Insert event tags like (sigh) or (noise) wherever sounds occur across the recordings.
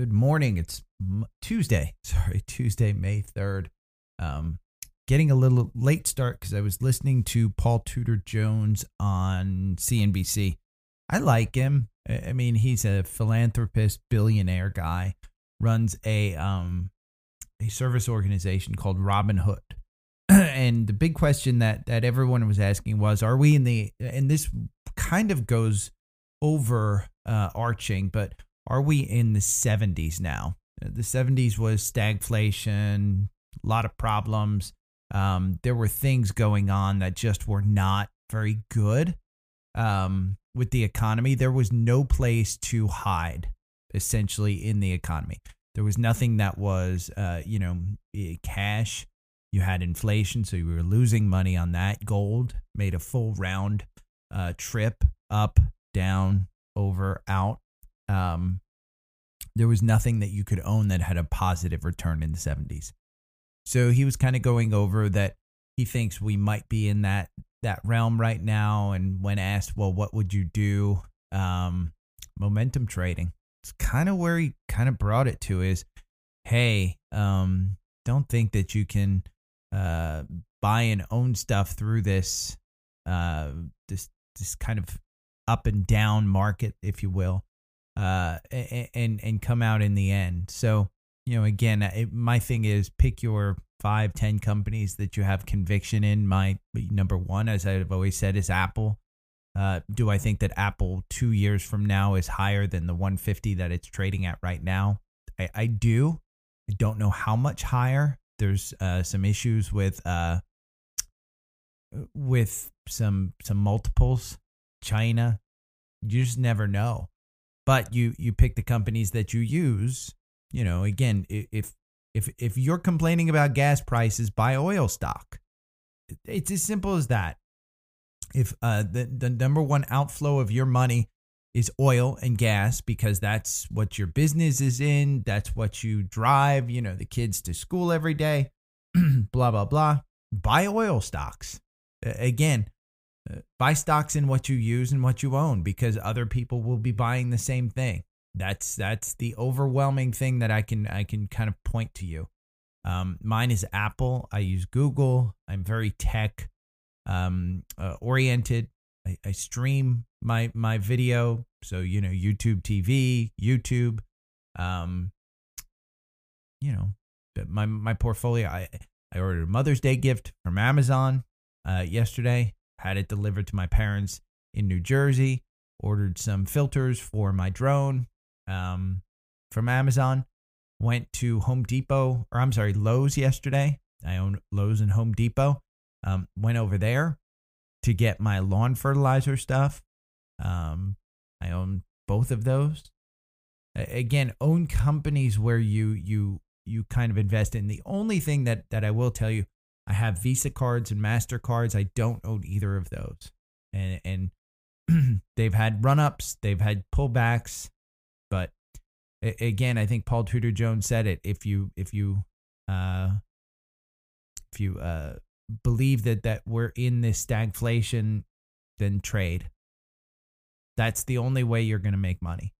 Good morning. It's Tuesday. (laughs) Sorry, Tuesday, May 3rd. Um, getting a little late start because I was listening to Paul Tudor Jones on CNBC. I like him. I mean, he's a philanthropist, billionaire guy, runs a um a service organization called Robin Hood. (clears throat) and the big question that that everyone was asking was, are we in the and this kind of goes over uh, arching, but are we in the 70s now? The 70s was stagflation, a lot of problems. Um, there were things going on that just were not very good um, with the economy. There was no place to hide, essentially, in the economy. There was nothing that was, uh, you know, cash. You had inflation, so you were losing money on that. Gold made a full round uh, trip up, down, over, out. Um, there was nothing that you could own that had a positive return in the 70s. So he was kind of going over that he thinks we might be in that that realm right now. And when asked, well, what would you do? Um, momentum trading. It's kind of where he kind of brought it to is, hey, um, don't think that you can uh, buy and own stuff through this uh, this this kind of up and down market, if you will, uh, and and come out in the end. So you know, again, it, my thing is pick your five, ten companies that you have conviction in. My number one, as I've always said, is Apple. Uh, do I think that Apple two years from now is higher than the 150 that it's trading at right now? I, I do. I don't know how much higher. There's uh, some issues with uh, with some some multiples. China, you just never know. But you you pick the companies that you use. You know, again, if if if you're complaining about gas prices, buy oil stock. It's as simple as that. If uh, the the number one outflow of your money is oil and gas because that's what your business is in, that's what you drive, you know, the kids to school every day, (clears throat) blah blah blah. Buy oil stocks. Again, buy stocks in what you use and what you own because other people will be buying the same thing. That's that's the overwhelming thing that I can I can kind of point to you. Um, mine is Apple. I use Google. I'm very tech um, uh, oriented. I, I stream my my video, so you know YouTube TV, YouTube. Um, you know, my my portfolio. I I ordered a Mother's Day gift from Amazon uh, yesterday. Had it delivered to my parents in New Jersey. Ordered some filters for my drone um, from Amazon. Went to Home Depot, or I'm sorry, Lowe's yesterday. I own Lowe's and Home Depot. Um, went over there to get my lawn fertilizer stuff. Um, I own both of those. Again, own companies where you you you kind of invest in. The only thing that that I will tell you, I have Visa cards and Mastercards. I don't own either of those, and and (clears throat) they've had run ups, they've had pullbacks, but again, I think Paul Tudor Jones said it. If you if you uh, if you uh, believe that that we're in this stagflation, then trade. That's the only way you're going to make money.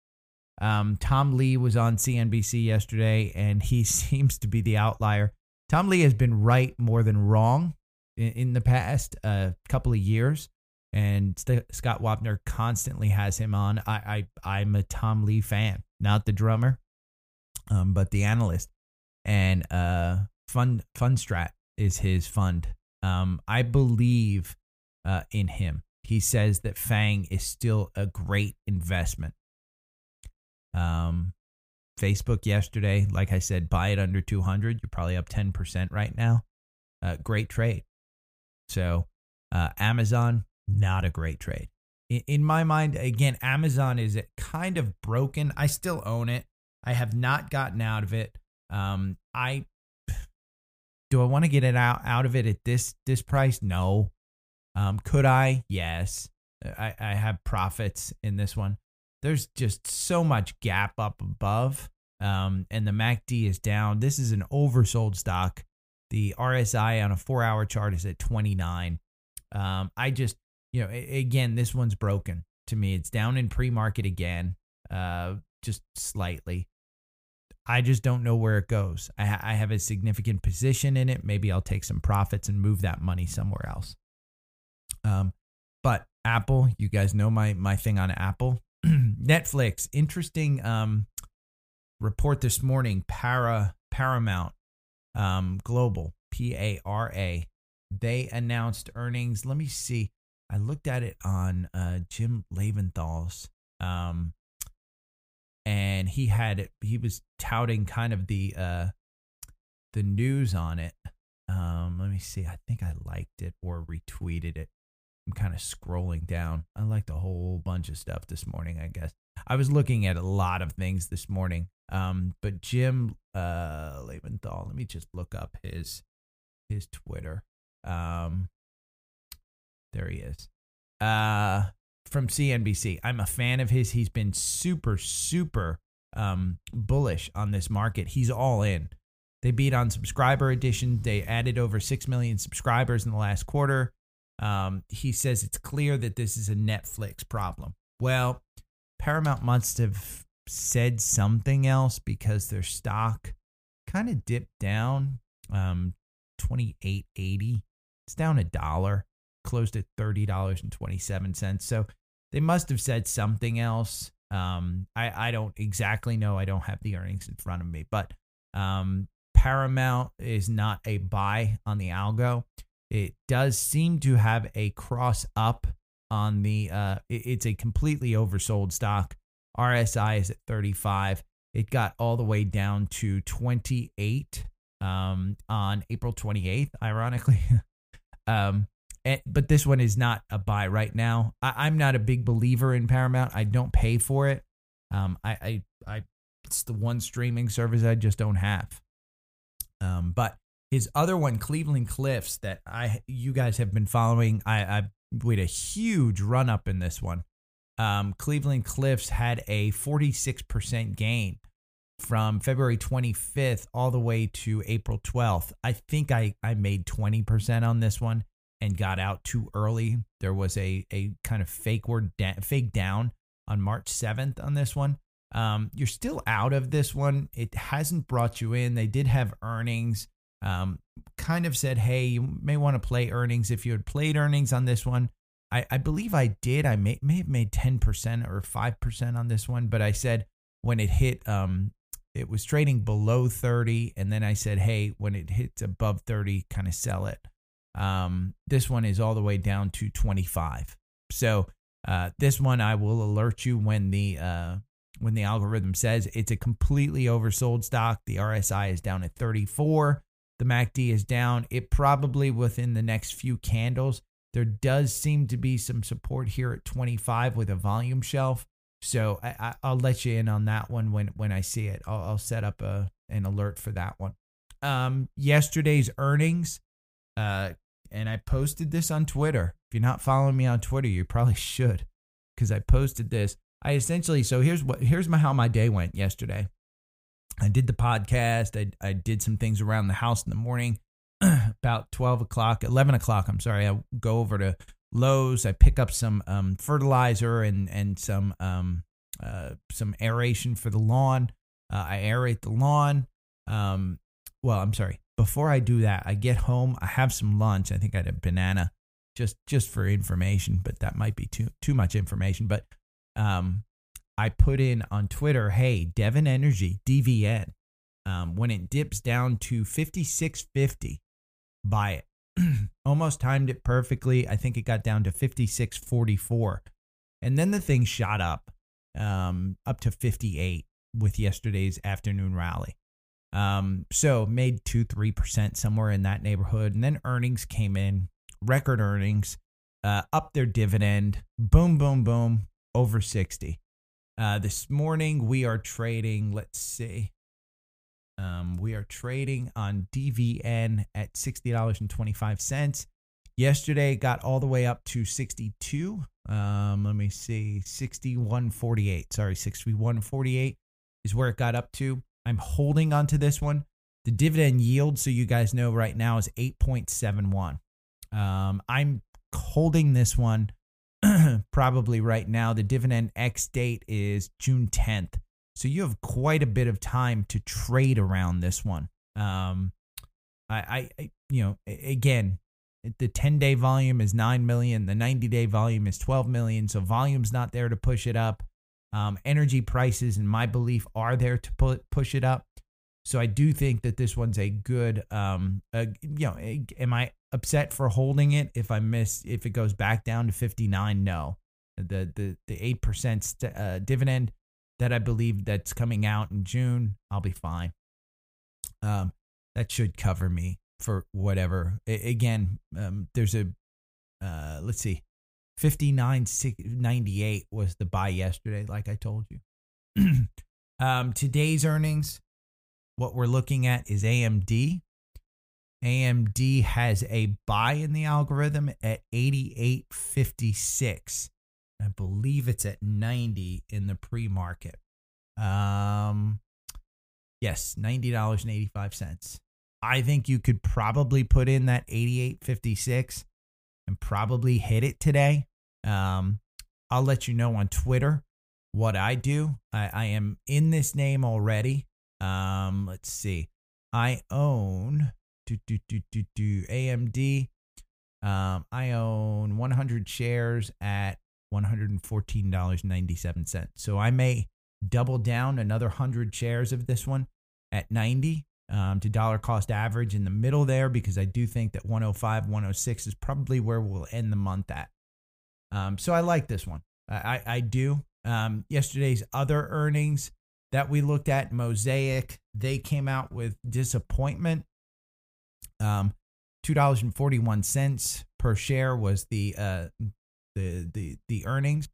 Um, Tom Lee was on CNBC yesterday, and he (laughs) seems to be the outlier. Tom Lee has been right more than wrong in, in the past uh, couple of years, and St- Scott Wapner constantly has him on. I, I I'm a Tom Lee fan, not the drummer, um, but the analyst. And uh, Fund Fundstrat is his fund. Um, I believe uh, in him. He says that Fang is still a great investment. Um, Facebook yesterday, like I said, buy it under 200. You're probably up 10% right now. Uh, great trade. So, uh, Amazon, not a great trade. In, in my mind, again, Amazon is kind of broken. I still own it. I have not gotten out of it. Um, I do I want to get it out out of it at this this price? No. Um, could I? Yes. I, I have profits in this one. There's just so much gap up above. Um, and the MACD is down. This is an oversold stock. The RSI on a four hour chart is at 29. Um, I just, you know, again, this one's broken to me. It's down in pre market again, uh, just slightly. I just don't know where it goes. I, ha- I have a significant position in it. Maybe I'll take some profits and move that money somewhere else. Um, but Apple, you guys know my my thing on Apple. (clears throat) Netflix, interesting um, report this morning. Para Paramount um, Global, P A R A, they announced earnings. Let me see. I looked at it on uh, Jim Lebenthal's, um, and he had. He was touting kind of the uh, the news on it. Um, let me see. I think I liked it or retweeted it. I'm kind of scrolling down. I liked a whole bunch of stuff this morning. I guess I was looking at a lot of things this morning. Um, but Jim uh, Lebenthal, let me just look up his his Twitter. Um, there he is. Uh, from CNBC. I'm a fan of his. He's been super, super um, bullish on this market. He's all in. They beat on subscriber addition. They added over 6 million subscribers in the last quarter. Um, he says it's clear that this is a Netflix problem. Well, Paramount must have said something else because their stock kind of dipped down um 28.80 it's down a dollar closed at $30.27 so they must have said something else. Um i i don't exactly know. I don't have the earnings in front of me. But um paramount is not a buy on the algo it does seem to have a cross up on the uh it's a completely oversold stock RSI is at 35. It got all the way down to 28 um, on April 28th, ironically. (laughs) um, and, but this one is not a buy right now. I, am not a big believer in Paramount. I don't pay for it. Um, I, I, I, it's the one streaming service I just don't have. Um, but his other one, Cleveland Cliffs, that I, you guys have been following, I, I we had a huge run up in this one um, Cleveland Cliffs had a 46% gain from February 25th all the way to April 12th. I think I, I made 20% on this one and got out too early. There was a, a kind of fake word da- fake down on March 7th on this one. Um, you're still out of this one. It hasn't brought you in. They did have earnings. Um, kind of said, hey, you may want to play earnings. If you had played earnings on this one, I, I believe I did. I may, may have made 10% or 5% on this one, but I said when it hit, um, it was trading below 30. And then I said, hey, when it hits above 30, kind of sell it. Um, this one is all the way down to 25. So uh, this one I will alert you when the uh, when the algorithm says it's a completely oversold stock. The RSI is down at 34. The MACD is down. It probably within the next few candles there does seem to be some support here at 25 with a volume shelf. So I, will let you in on that one when, when I see it. I'll, I'll set up a, an alert for that one. Um, yesterday's earnings, uh, and I posted this on Twitter. If you're not following me on Twitter, you probably (laughs) should, because I posted this. I essentially so here's what here's my how my day went yesterday. I did the podcast. I I did some things around the house in the morning. (clears throat) about 12 o'clock, 11 o'clock, I'm sorry, I go over to Lowe's. I pick up some um, fertilizer and, and some, um, uh, some aeration for the lawn. Uh, I aerate the lawn. Um, well, I'm sorry. Before I do that, I get home. I have some lunch. I think I had a banana, just just for information, but that might be too too much information. But um, I put in on Twitter, "Hey, Devon Energy DVN." Um, when it dips down to 5650 buy it. (clears throat) Almost timed it perfectly. I think it got down to 56.44. And then the thing shot up um, up to 58 with yesterday's afternoon rally. Um, so made two, three percent somewhere in that neighborhood. And then earnings came in, record earnings, uh, up their dividend, boom, boom, boom, over 60. Uh, this morning we are trading, let's see, um, we are trading on DVN at $60.25. Yesterday got all the way up to 62. Um, let me see, 61.48. Sorry, 61.48 is where it got up to. I'm holding onto this one. The dividend yield, so you guys know right now, is 8.71. Um, I'm holding this one (clears throat) probably right now. The dividend X date is June 10th. So you have quite a bit of time to trade around this one. Um, I, I, you know, again, the 10 day volume is 9 million, the 90 day volume is 12 million. So volume's not there to push it up. Um, energy prices, in my belief, are there to pu- push it up. So I do think that this one's a good, um, a, you know, am I upset for holding it if I miss, if it goes back down to 59? No. The, the, the 8% st- uh, dividend that I believe that's coming out in June, I'll be fine. Um, that should cover me for whatever. A- again, um, there's a uh, let's see, fifty nine ninety eight was the buy yesterday, like I told you. (clears throat) um, today's earnings, what we're looking at is AMD. AMD has a buy in the algorithm at 88.56. I believe it's at 90 in the pre-market. Um yes, $90.85. I think you could probably put in that 8856 and probably hit it today. Um, I'll let you know on Twitter what I do. I, I am in this name already. Um, let's see. I own do, do, do, do, do, AMD. Um, I own 100 shares at $114.97. So I may double down another 100 shares of this one at 90 um, to dollar cost average in the middle there because I do think that 105, 106 is probably where we'll end the month at. Um, so I like this one. I, I do. Um, yesterday's other earnings that we looked at, Mosaic, they came out with disappointment. Um, two dollars and forty one cents per share was the uh, the the the earnings.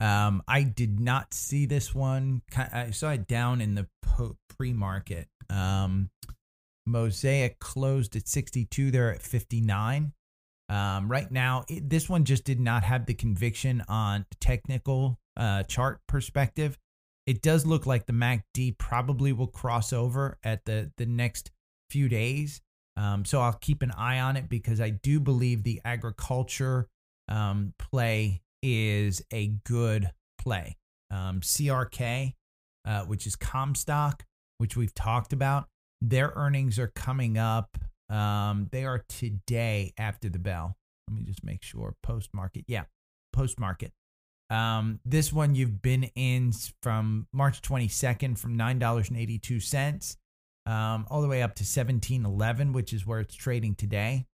Um, I did not see this one. I saw it down in the pre market. Um, Mosaic closed at 62. They're at 59. Um, right now, it, this one just did not have the conviction on technical uh, chart perspective. It does look like the MACD probably will cross over at the the next few days. Um, so I'll keep an eye on it because I do believe the agriculture um, play is a good play. Um, CRK, uh, which is Comstock, which we've talked about, their earnings are coming up. Um, they are today after the bell. Let me just make sure. Post market. Yeah, post market. Um, this one you've been in from March 22nd from $9.82 um, all the way up to 1711, which is where it's trading today.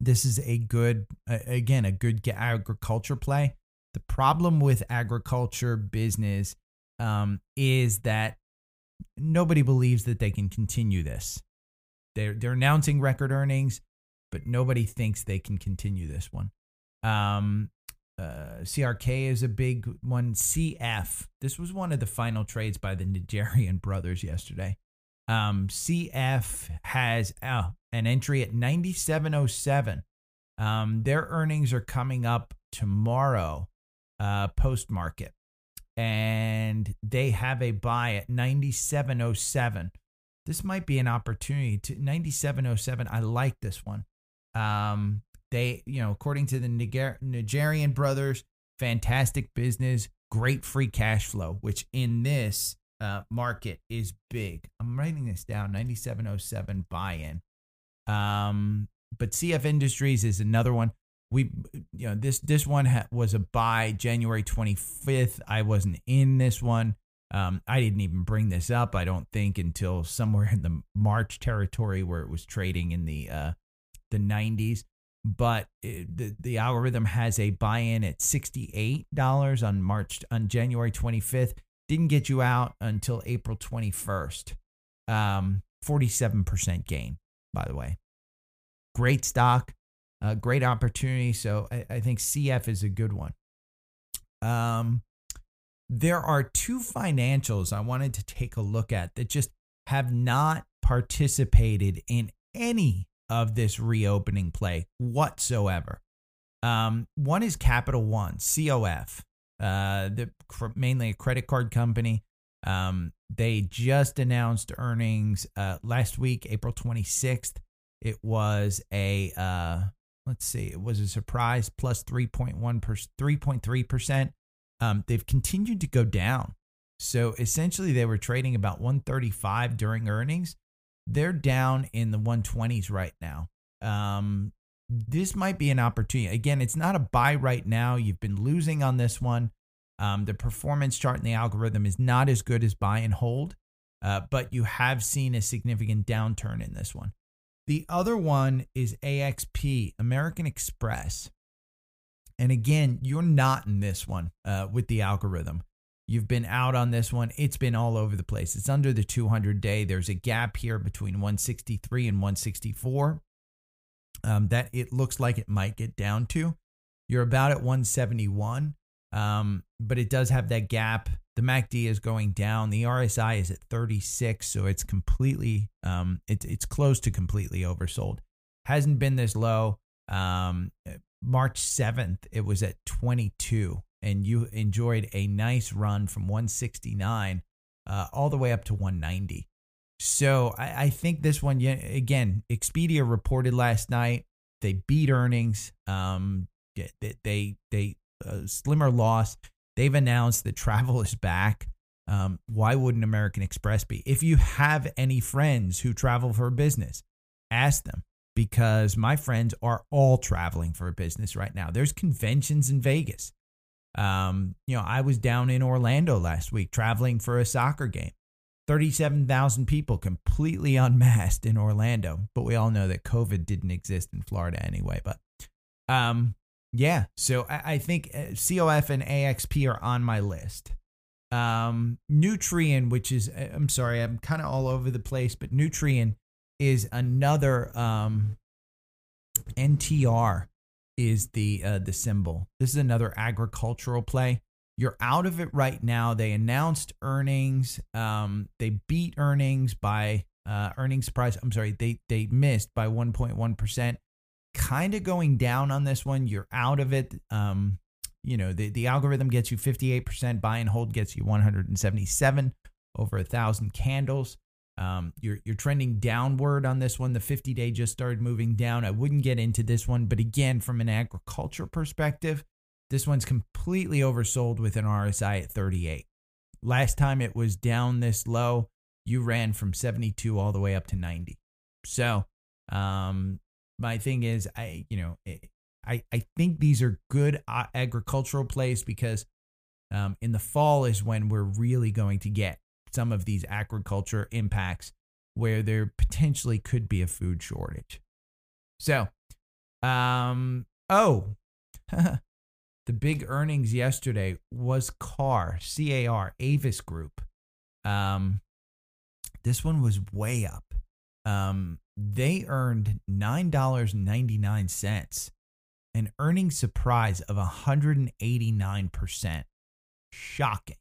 This is a good, uh, again, a good agriculture play. The problem with agriculture business um, is that nobody believes that they can continue this. They're they're announcing record earnings, but nobody thinks they can continue this one. Um, uh, CRK is a big one. CF. This was one of the final trades by the Nigerian (laughs) brothers yesterday. Um, CF has uh, an entry at 9707. Um, their earnings are coming up tomorrow, uh, post market and they have a buy at 9707. This might be an opportunity to 9707. I like this one. Um, they, you know, according to the Niger- Najarian brothers, fantastic business, great free cash flow, which in this uh, market is big. I'm writing this down 9707 buy in. Um, but CF Industries is another one we you know this this one ha- was a buy January 25th. I wasn't in this one. Um, I didn't even bring this up. I don't think until somewhere in the March territory where it was trading in the uh, the 90s. But it, the the algorithm has a buy in at sixty eight dollars on March on January 25th. Didn't get you out until April 21st. Um, 47% gain, by the way. Great stock a great opportunity. So I, I think CF is a good one. Um, there are two financials I wanted to take a look at that just have not participated in any of this reopening play whatsoever. Um, one is Capital One, COF, uh, the mainly a credit card company. Um, they just announced earnings uh, last week, April 26th. It was a uh, let's see, it was a surprise plus 3.1 per, 3.3%. Um, they've continued to go down. So essentially, they were trading about 135 during earnings. They're down in the 120s right now. Um, this might be an opportunity. Again, it's not a buy right now. You've been losing on this one. Um, the performance chart in the algorithm is not as good as buy and hold, uh, but you have seen a significant downturn in this one. The other one is AXP, American Express. And again, you're not in this one uh, with the algorithm. You've been out on this one. It's been all over the place. It's under the 200 day. There's a gap here between 163 and 164 um, that it looks like it might get down to. You're about at 171, um, but it does have that gap. The MACD is going down. The RSI is at 36, so it's completely, um, it's it's close to completely oversold. Hasn't been this low. Um, March 7th, it was at 22, and you enjoyed a nice run from 169 uh, all the way up to 190. So I, I think this one, again, Expedia reported last night they beat earnings. Um, they they, they uh, slimmer loss. They've announced that travel is back. Um, why wouldn't American Express be? If you have any friends who travel for business, ask them because my friends are all traveling for business right now. There's conventions in Vegas. Um, you know, I was down in Orlando last week traveling for a soccer game. 37,000 people completely (laughs) unmasked in Orlando, but we all know that COVID didn't exist in Florida anyway. But um, yeah, so I, I think uh, COF and AXP are on my list. Um, Nutrien, which is, uh, I'm sorry, I'm kind of all over the place, but Nutrien is another um, NTR is the uh, the symbol. This is another agricultural play. You're out of it right now. They announced earnings. Um, they beat earnings by uh, earnings surprise. I'm sorry, they they missed by 1.1 percent. Kind of going down on this one. You're out of it. Um, you know the the algorithm gets you 58 percent. Buy and hold gets you 177 over a thousand candles. Um, you're you're trending downward on this one. The 50 day just started moving down. I wouldn't get into this one, but again, from an agriculture perspective, this one's completely oversold with an RSI at 38. Last time it was down this low, you ran from 72 all the way up to 90. So, um, my thing is, I, you know, I, I think these are good uh, agricultural plays because um, in the fall is when we're really going to get some of these agriculture impacts where there potentially could be a food shortage. So, um, oh, (laughs) the big earnings yesterday was CAR, C A R, Avis Group. Um, this one was way up. Um, they earned $9.99, an earnings surprise of 189%. Shocking.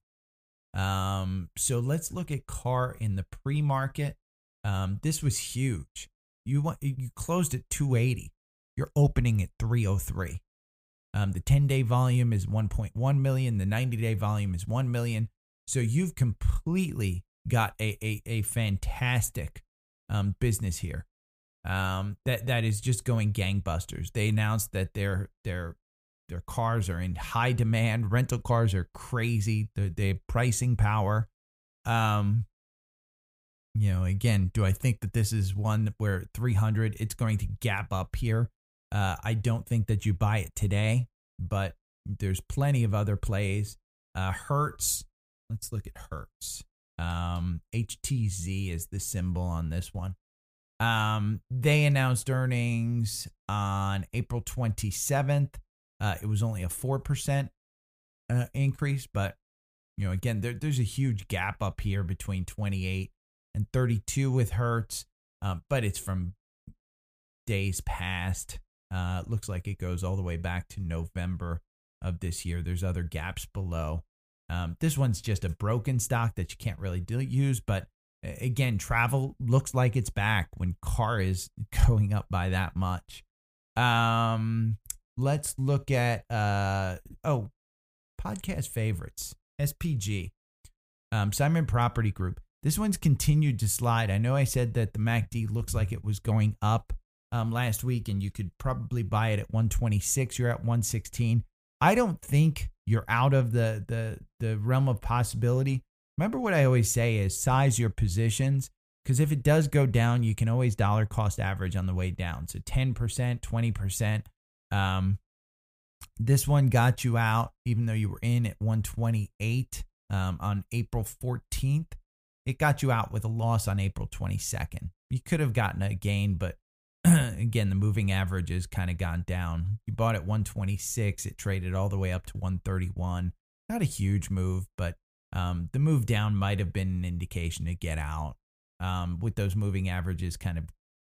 Um, so let's look at CAR in the pre market. Um, this was huge. You want you closed at 280. You're opening at 303. Um, the 10 day volume is 1.1 million. The 90 day volume is 1 million. So you've completely got a, a, a fantastic um, business here. Um, that that is just going gangbusters. They announced that their their their cars are in high demand. Rental cars are crazy. They they have pricing power. Um, you know, again, do I think that this is one where 300 it's going to gap up here? Uh, I don't think that you buy it today, but there's plenty of other plays. Uh, Hertz, let's look at Hertz. Um, HTZ is the symbol on this one. Um, they announced earnings on April 27th. Uh, it was only a 4% uh, increase, but you know, again, there, there's a huge gap up here between 28 and 32 with Hertz, um, but it's from days past. Uh, looks like it goes all the way back to November of this year. There's other gaps below. Um, this one's just a broken stock that you can't really do, use, but again, travel looks like it's back when car is (laughs) going up by that much. Um, let's look at uh oh, podcast favorites SPG, um, Simon Property Group. This one's continued to slide. I know I said that the MACD looks like it was going up um, last week, and you could probably buy it at 126. You're at 116. I don't think you're out of the the the realm of possibility. remember what I always say is size your positions because if it does go down, you can always dollar cost average on the way down. So 10%, 20%. Um, this one got you out, even though you were in at 128 um, on April 14th. It got you out with a loss on April 22nd. You could have gotten a gain, but (clears throat) again, the moving average has kind of gone down. You bought at 126, it traded all the way up to 131. Not a huge move, but um, the move down might have been an indication to get out um, with those moving averages kind of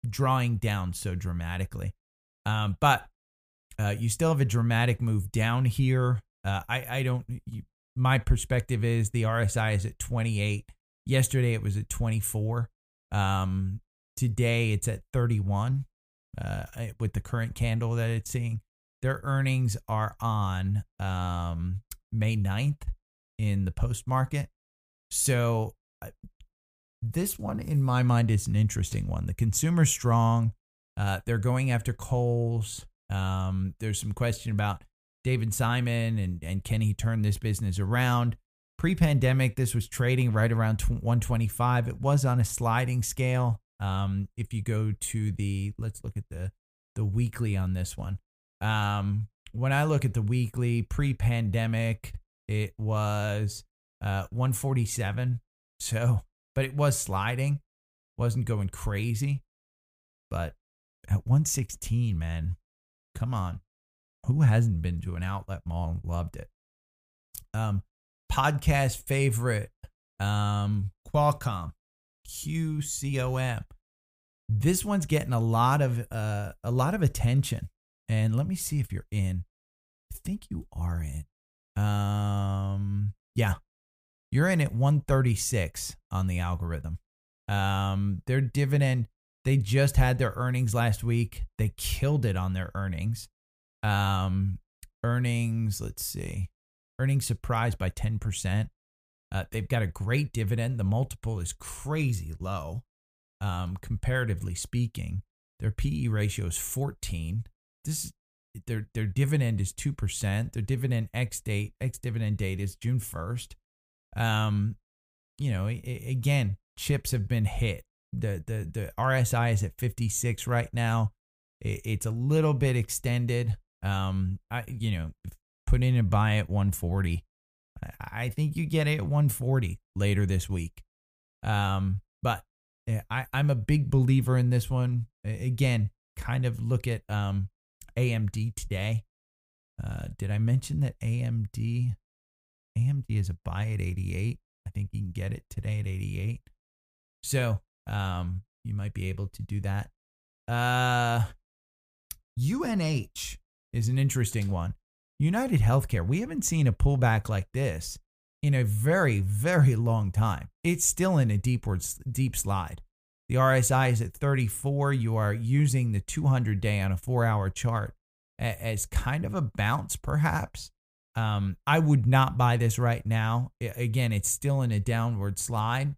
drawing down so dramatically. Um, but uh, you still have a dramatic move down here. Uh, I, I don't, you, my perspective is the RSI is at 28. Yesterday it was at 24. Um, today it's at 31 uh, with the current candle that it's seeing. Their earnings are on um, May 9th in the post market. So uh, this one, in my mind, is an interesting one. The consumer's strong. Uh, they're going after Kohl's. Um, there's some question about David Simon and, and can he turn this business around? Pre pandemic, this was trading right around 125. It was on a sliding scale. Um, if you go to the, let's look at the, the weekly on this one. Um, when I look at the weekly pre pandemic, it was uh, 147. So, but it was sliding, wasn't going crazy. But at 116, man, come on. Who hasn't been to an outlet mall and loved it? Um, podcast favorite, um, Qualcomm, QCOM. This one's getting a lot of uh, a lot of attention. And let me see if you're in. I think you are in. Um, yeah, you're in at 136 on the algorithm. Um, their dividend, they just had their earnings last week. They killed it on their earnings. Um, earnings, let's see, earnings surprised by 10%. Uh, they've got a great dividend. The multiple is crazy low, um, comparatively speaking. Their PE ratio is 14. This is their their dividend is two percent. Their dividend ex date ex dividend date is June first. Um, you know, again, chips have been hit. The the the RSI is at fifty six right now. It's a little bit extended. Um, I you know, put in and buy at one forty. I think you get it at one forty later this week. Um, but I I'm a big believer in this one. Again, kind of look at um AMD today. Uh, did I mention that AMD AMD is a buy at 88? I think you can get it today at 88. So um, you might be able to do that. Uh, UNH is an interesting one. United Healthcare, we haven't seen a pullback like this in a very, very long time. It's still in a deepwards, deep slide. The RSI is at 34. You are using the 200 day on a four hour chart as kind of a bounce, perhaps. Um, I would not buy this right now. Again, it's still in a downward slide.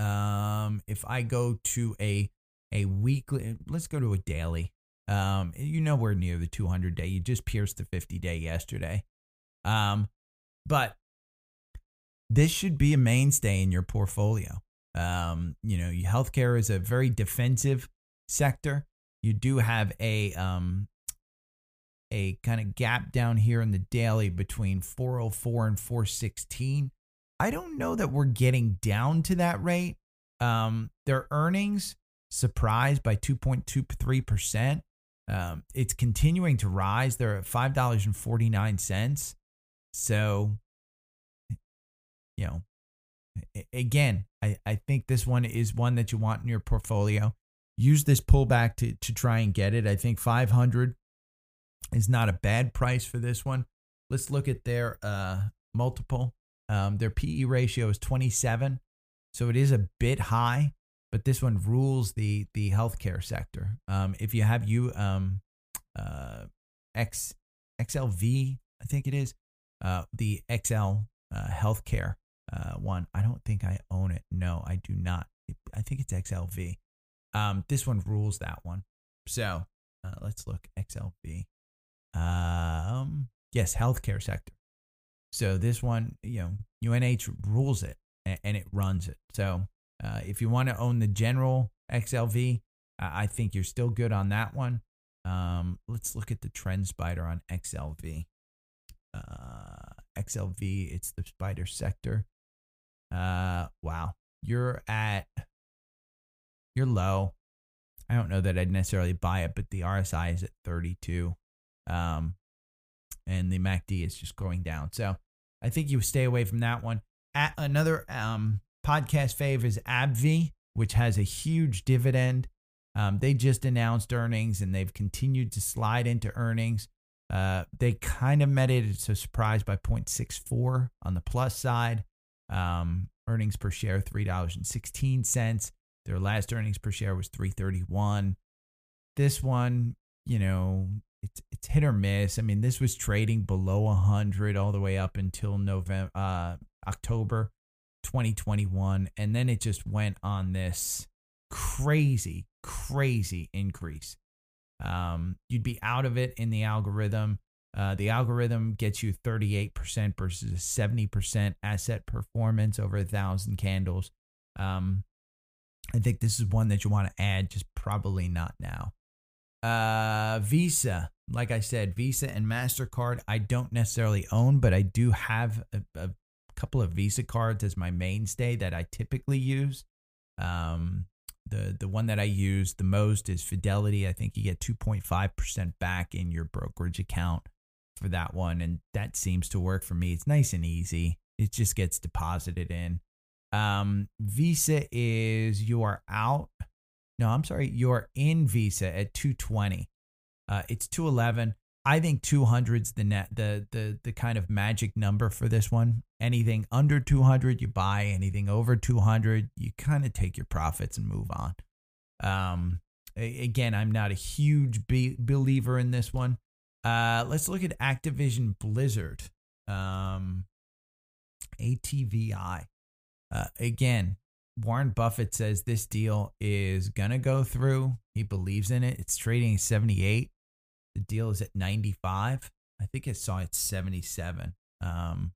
Um, if I go to a a weekly, let's go to a daily. Um, you know we're near the 200 day. You just pierced the 50 day yesterday. Um, but this should be a mainstay in your portfolio. Um, you know, healthcare is a very defensive sector. You do have a um, a kind of gap down here in the daily between 404 and 416. I don't know that we're getting down to that rate. Um, their earnings surprised by 2.23%. Um, it's continuing to rise. They're at $5.49. So, you know, again, I, I think this one is one that you want in your portfolio. Use this pullback to, to try and get it. I think 500 is not a bad price for this one. Let's look at their uh, multiple. Um, their PE ratio is 27, so it is a bit high, but this one rules the the healthcare sector. Um, if you have you um, uh, X XLV, I think it is uh, the XL uh, healthcare uh, one. I don't think I own it. No, I do not. I think it's XLV. Um, this one rules that one. So uh, let's look XLV. Um, yes, healthcare sector. So this one, you know, UNH rules it and, it runs it. So uh, if you want to own the general XLV, I think you're still good on that one. Um, let's look at the TrendSpider on XLV. Uh, XLV, it's the spider sector. Uh, wow, you're at you're low. I don't know that I'd necessarily buy it, but the RSI is at 32. Um, and the MACD is just going down. So I think you stay away from that one. At another um, podcast fave is AbbVie, which has a huge dividend. Um, they just announced earnings and they've continued to slide into earnings. Uh, they kind of met it. It's a surprise by 0.64 on the plus side. Um, earnings per share $3.16. Their last earnings per share was 331. This one, you know, it's it's hit or miss. I mean, this was trading below 100 all the way up until November uh October 2021 and then it just went on this crazy crazy increase. Um you'd be out of it in the algorithm. Uh, the algorithm gets you 38% versus 70% asset performance over a thousand candles. Um, I think this is one that you want to add, just probably not now. Uh, Visa, like I said, Visa and MasterCard, I don't necessarily own, but I do have a, a couple of Visa cards as my mainstay that I typically use. Um, the the one that I use the most is Fidelity. I think you get 2.5% back in your brokerage account for that one and that seems to work for me. It's nice and easy. It just gets deposited in. Um, Visa is you are out. No, I'm sorry, you're in Visa at 220. Uh, it's 211. I think 200's the net the the the kind of magic number for this one. Anything under 200 you buy, anything over 200 you kind of take your profits and move on. Um again, I'm not a huge be- believer in this one. Uh let's look at Activision Blizzard. Um ATVI. Uh, again, Warren Buffett says this deal is going to go through. He believes in it. It's trading 78. The deal is at 95. I think I saw it 77. Um,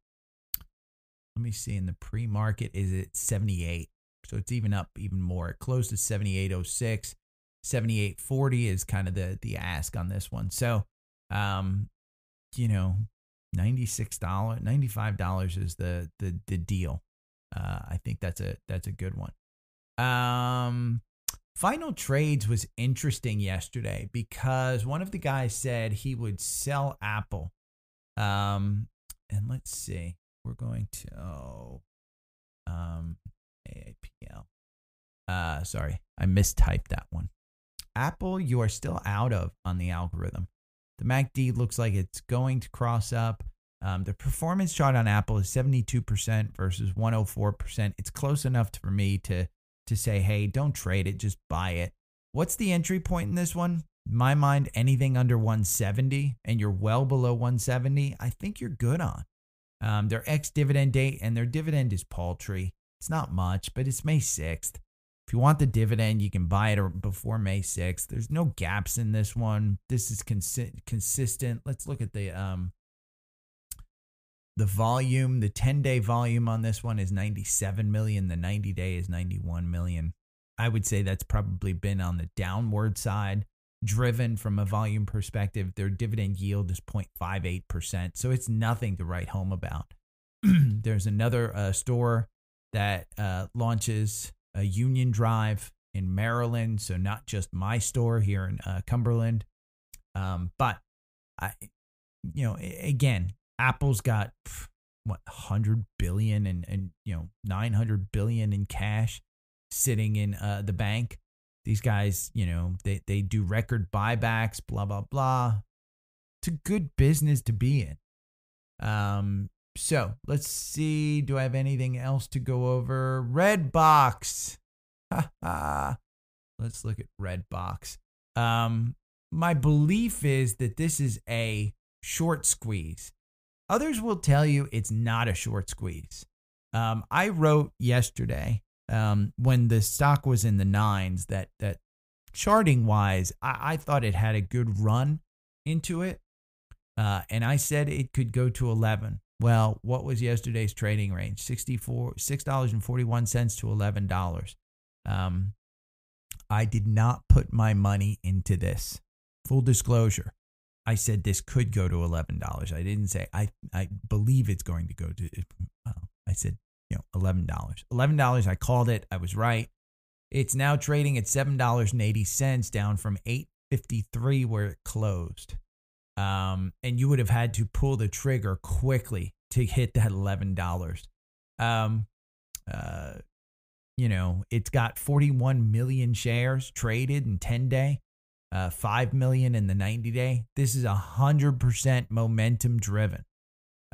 let me see. In the pre market, is it 78? So it's even up even more. It closed at 78.06. 78.40 is kind of the the ask on this one. So, um, you know, $96, $95 is the the the deal. Uh, I think that's a that's a good one. Um, Final Trades was interesting yesterday because one of the guys said he would sell Apple. Um, and let's see, we're going to oh, um, AAPL. Uh, sorry, I mistyped that one. Apple, you are still out of on the algorithm. The MACD looks like it's going to cross up. Um, the performance chart on Apple is 72% versus 104%. It's close enough for me to to say, hey, don't trade it, just buy it. What's the entry point in this one? In my mind, anything under 170 and you're well below 170, I think you're good on. Um, their ex dividend date and their dividend is paltry. It's not much, but it's May 6th. If you want the dividend, you can buy it before May 6th. There's no gaps in this one. This is consi- consistent. Let's look at the um, the volume, the 10 day volume on this one is 97 million. The 90 day is 91 million. I would say that's probably been on the downward side, driven from a volume perspective. Their dividend yield is 0.58%. So it's nothing to write home about. (clears throat) There's another uh, store that uh, launches a Union Drive in Maryland. So not just my store here in uh, Cumberland. Um, but I, you know, again, Apple's got what 100 billion and and you know 900 billion in cash sitting in uh, the bank. These guys, you know, they they do record buybacks, blah blah blah. It's a good business to be in. Um so, let's see do I have anything else to go over? Redbox. let's look at Redbox. Um my belief is that this is a short squeeze. Others will tell you it's not a short squeeze. Um, I wrote yesterday um, when the stock was in the nines that that charting wise, I, I thought it had a good run into it, uh, and I said it could go to eleven. Well, what was yesterday's trading range? 64 $6.41 to $11. Um, I did not put my money into this. Full disclosure. I said this could go to $11. I didn't say I I believe it's going to go to I said, you know, $11. $11 I called it. I was right. It's now trading at $7.80 down from 8.53 where it closed. Um, and you would have had to pull the trigger quickly to hit that $11. Um, uh, you know, it's got 41 million shares traded in 10 day, uh, 5 million in the 90 day. This is 100% momentum driven.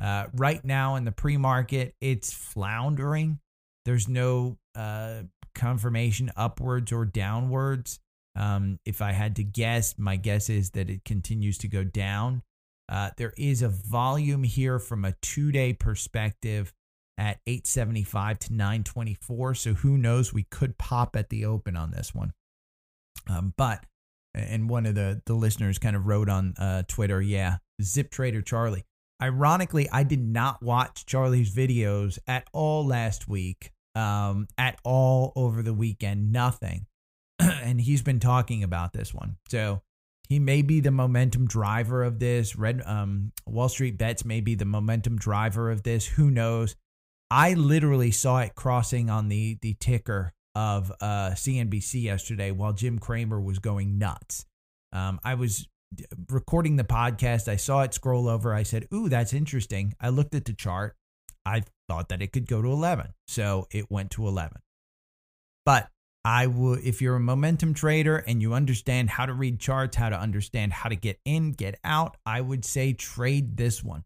Uh, right now in the pre market, it's floundering. There's no uh, confirmation upwards or downwards. Um, if I had to guess, my guess is that it continues to go down. Uh, there is a volume here from a two day perspective at 875 to 924. So who knows? We could pop at the open on this one. Um, but, and one of the, the listeners kind of wrote on uh, Twitter, yeah, Zip Trader Charlie. Ironically, I did not watch Charlie's videos at all last week, um, at all over the weekend, nothing. (clears throat) and he's been talking about this one. So he may be the momentum driver of this. Red um, Wall Street bets may be the momentum driver of this. Who knows? I literally saw it crossing on the the ticker of uh, CNBC yesterday while Jim Cramer was going nuts. Um, I was recording the podcast. I saw it scroll over. I said, "Ooh, that's interesting." I looked at the chart. I thought that it could go to 11, so it went to 11. But I would, if you're a momentum trader and you understand how to read charts, how to understand how to get in, get out, I would say trade this one.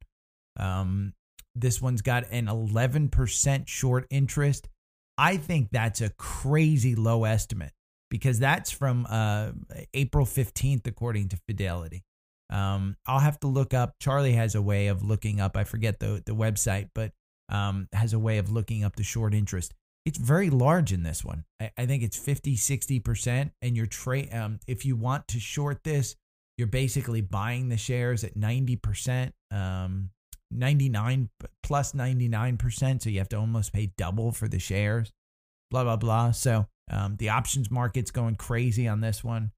Um, this one's got an 11% short interest. I think that's a crazy low estimate because that's from uh, April 15th, according to Fidelity. Um, I'll have to look up. Charlie has a way of looking up. I forget the the website, but um, has a way of looking up the short interest it's very large in this one. I, I think it's 50, 60%. And you're trade um, if you want to short this, you're basically buying the shares at 90%, um, 99 plus 99%. So you have to almost pay double for the shares, blah, blah, blah. So um, the options market's going crazy on this one.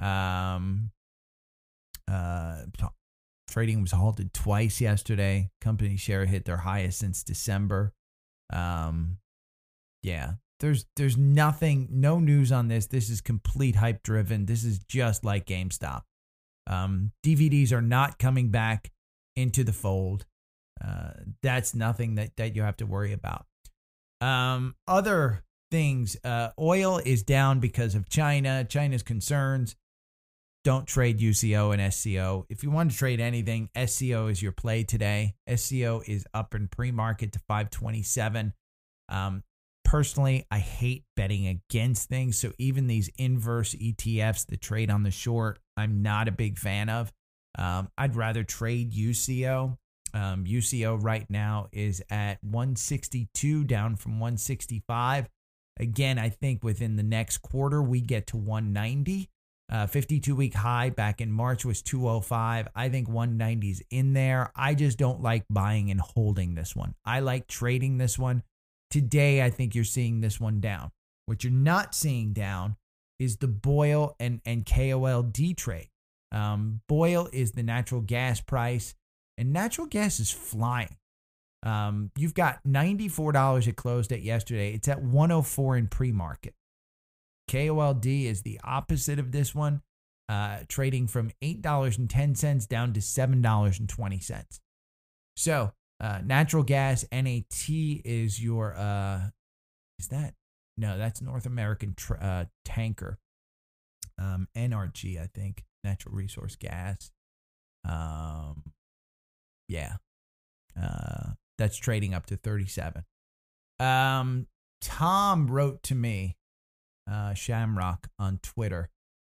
Um, uh, trading was halted twice yesterday. Company share hit their highest since December. Um, yeah. There's there's nothing, no news on this. This is complete hype driven. This is just like GameStop. Um, DVDs are not coming back into the fold. Uh, that's nothing that, that you have to worry about. Um, other things, uh, oil is down because of China, China's concerns. Don't trade UCO and SCO. If you want to trade anything, SCO is your play today. SCO is up in pre market to 527. Um, personally, I hate betting against things. So even these inverse ETFs that trade on the short, I'm not a big fan of. Um, I'd rather trade UCO. Um, UCO right now is at 162, down from 165. Again, I think within the next quarter, we get to 190. Uh, 52 week high back in March was 205. I think 190 is in there. I just don't like buying and holding this one. I like trading this one. Today, I think you're seeing this one down. What you're not seeing down is the BOIL and, and KOLD trade. Um, BOIL is the natural gas price, and natural gas is flying. Um, you've got $94 it closed at yesterday. It's at 104 in pre-market. KOLD is the opposite of this one, uh, trading from $8.10 down to $7.20. So uh, natural gas NAT is your uh, is that no? That's North American tr- uh, tanker. Um, NRG, I think, natural resource gas. Um, yeah, uh, that's trading up to thirty seven. Um, Tom wrote to me, uh, Shamrock on Twitter.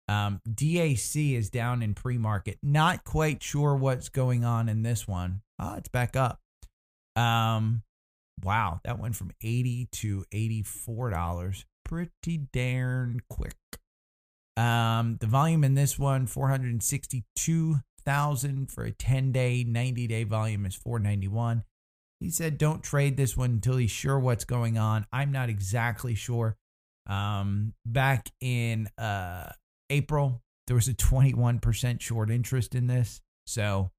Um, DAC is down in pre market. Not quite sure what's going on in this one. Oh, it's back up. Um, wow, that went from 80 to $84 pretty darn quick. Um, the volume in this one 462,000 for a 10 day, 90 day volume is 491. he said don't trade this one until he's sure what's going on. I'm not exactly sure. Um, back in uh, April, there was a 21% short interest in this. So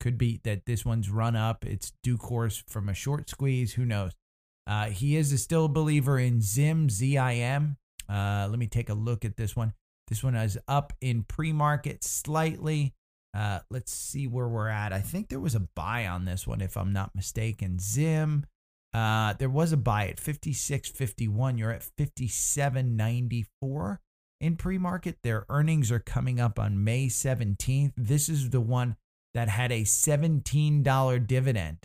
could be that this one's run up. It's due course from a short squeeze. Who knows? Uh, he is a still believer in Zim, Z-I-M. Uh, let me take a look at this one. This one is up in pre-market slightly. Uh, let's see where we're at. I think there was a buy on this one, if I'm not mistaken. Zim, uh, there was a buy at 56.51. You're at 57.94 in pre-market. Their earnings are coming up on May 17th. This is the one that had a $17 dividend.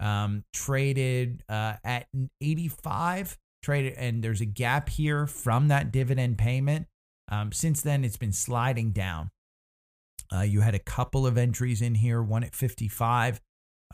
Um, traded uh, at 85 traded and there's a gap here from that dividend payment um, since then it's been sliding down uh, you had a couple of entries in here one at 55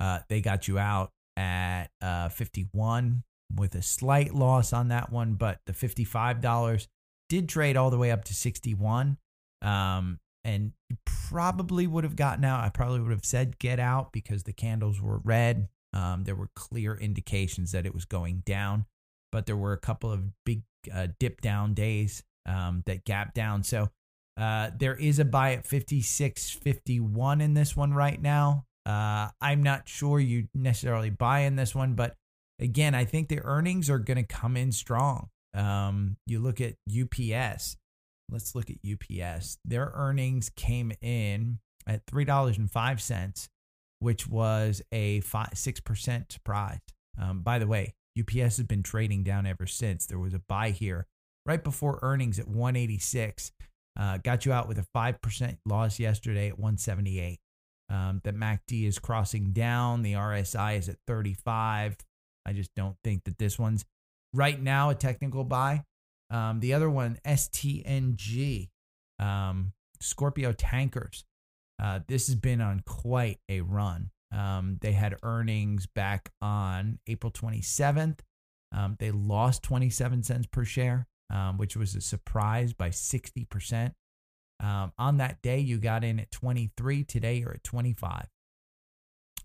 uh, they got you out at uh, 51 with a slight loss on that one but the $55 did trade all the way up to 61 um, and you probably would have gotten out. I probably would have said get out because the candles were red. Um, there were clear indications that it was going down, but there were a couple of big uh, dip down days um, that gap down. So uh, there is a buy at 56.51 in this one right now. Uh, I'm not sure you necessarily buy in this one, but again, I think the earnings are going to come in strong. Um, you look at UPS, let's look at UPS. Their earnings came in at $3.05, which was a five, 6% surprise. Um, by the way, UPS has been trading down ever since. There was a buy here right before earnings at 186. Uh, got you out with a 5% loss yesterday at 178. Um, the MACD is crossing down. The RSI is at 35. I just don't think that this one's right now a technical buy. Um, the other one, STNG, um, Scorpio Tankers. Uh, this has been on quite a run. Um, they had earnings back on April 27th. Um, they lost 27 cents per share, um, which was a surprise by 60%. Um, on that day, you got in at 23. Today, you're at 25.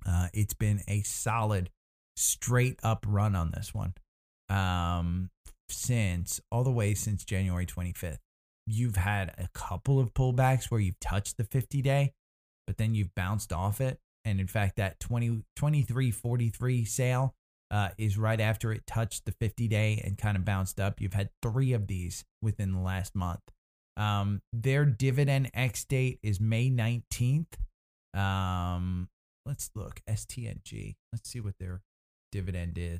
Uh, it's been a solid, straight up run on this one. Um, since all the way since January 25th. You've had a couple of pullbacks where you've touched the 50 day, but then you've bounced off it. And in fact, that 20, 2343 sale uh, is right after it touched the 50 day and kind of bounced up. You've had three of these within the last month. Um, their dividend ex date is May 19th. Um, let's look STNG. Let's see what their dividend is.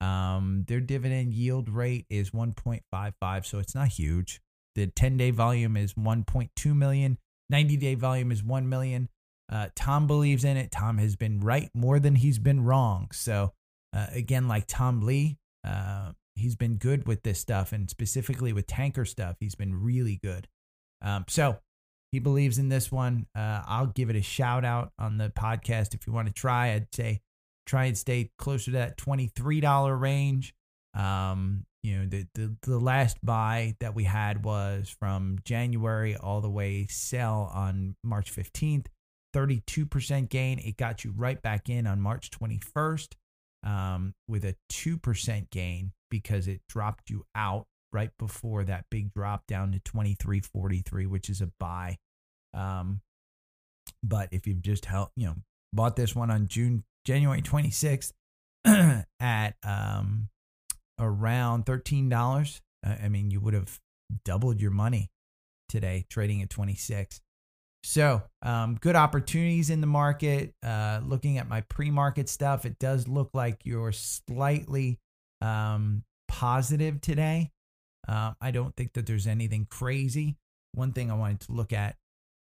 Um, their dividend yield rate is 1.55, so it's not huge. The 10 day volume is 1.2 million, 90 day volume is 1 million. Uh, Tom believes in it. Tom has been right more than he's been wrong. So, uh, again, like Tom Lee, uh, he's been good with this stuff and specifically with tanker stuff, he's been really good. Um, so, he believes in this one. Uh, I'll give it a shout out on the podcast if you want to try. I'd say try and stay closer to that $23 range. Um, you know, the, the, the last buy that we had was from January all the way sell on March 15th, 32% gain. It got you right back in on March 21st um, with a 2% gain because it dropped you out right before that big drop down to 23.43, which is a buy. Um, but if you've just held, you know, bought this one on June January 26th (clears throat) at um, around $13. I mean, you would have doubled your money today trading at 26. So, um, good opportunities in the market. Uh, looking at my pre market stuff, it does look like you're slightly um, positive today. Uh, I don't think that there's anything crazy. One thing I wanted to look at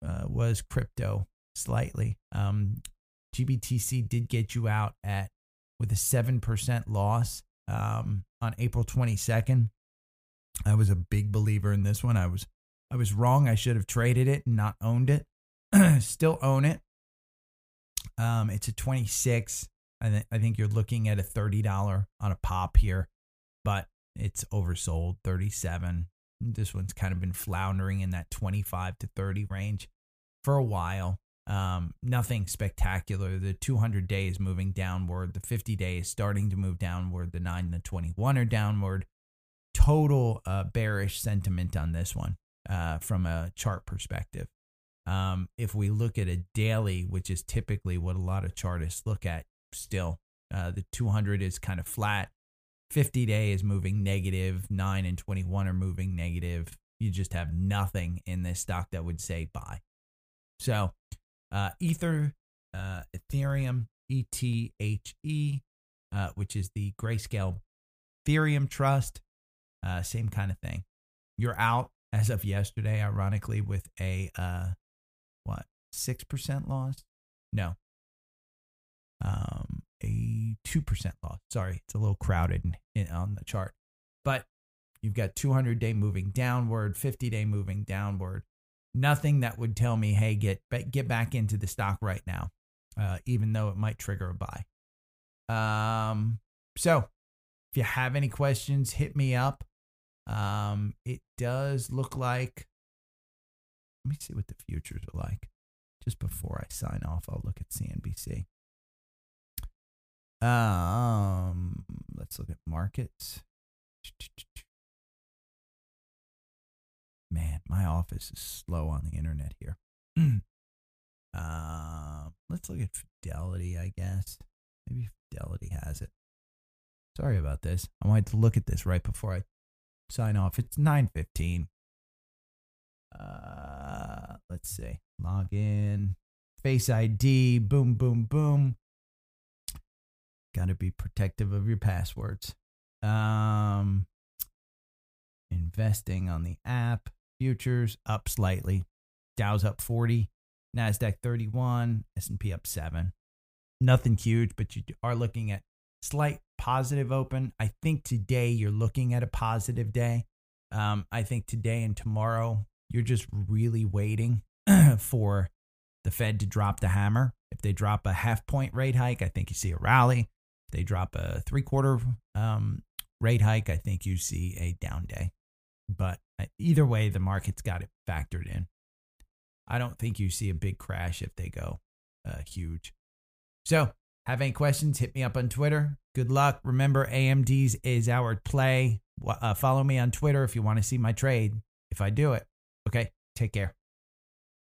uh, was crypto slightly. Um, GBTC did get you out at with a 7% loss um, on April 22nd. I was a big believer in this one. I was I was wrong. I should have traded it and not owned it. (clears throat) Still own it. Um, it's a 26. I, th- I think you're looking at a $30 on a pop here, but it's oversold 37. This one's kind of been floundering in that 25 to 30 range for a while. Um, nothing spectacular. The 200 days moving downward, the 50 days starting to move downward, the 9 and the 21 are downward. Total uh, bearish sentiment on this one uh, from a chart perspective. Um, if we look at a daily, which is typically what a lot of chartists look at, still uh, the 200 is kind of flat. 50 day is moving negative. 9 and 21 are moving negative. You just have nothing in this stock that would say buy. So uh, Ether, uh, Ethereum, ETHE, uh, which is the Grayscale Ethereum Trust. Uh, same kind of thing. You're out as of yesterday, ironically, with a uh, what six percent loss? No, um, a two percent loss. Sorry, it's a little crowded in, in, on the chart, but you've got 200 day moving downward, 50 day moving downward, nothing that would tell me, hey, get get back into the stock right now, uh, even though it might trigger a buy. Um, so if you have any questions, hit me up. Um, it does look like. Let me see what the futures are like. Just before I sign off, I'll look at CNBC. Um, let's look at markets. Man, my office is slow on the internet here. (clears throat) uh, let's look at Fidelity, I guess. Maybe Fidelity has it. Sorry about this. I wanted to look at this right before I sign off. It's 9:15. Uh, let's see. Log in. Face ID. Boom, boom, boom. Got to be protective of your passwords. Um, investing on the app. Futures up slightly. Dow's up 40. Nasdaq 31. S&P up 7. Nothing huge, but you are looking at slight positive open. I think today you're looking at a positive day. Um, I think today and tomorrow you're just really waiting (clears throat) for the Fed to drop the hammer. If they drop a half point rate hike, I think you see a rally. If they drop a three quarter um, rate hike, I think you see a down day. But uh, either way, the market's got it factored in. I don't think you see a big crash if they go uh, huge. So, have any questions? Hit me up on Twitter. Good luck. Remember, AMD's is our play. Uh, follow me on Twitter if you want to see my trade, if I do it. Okay, take care.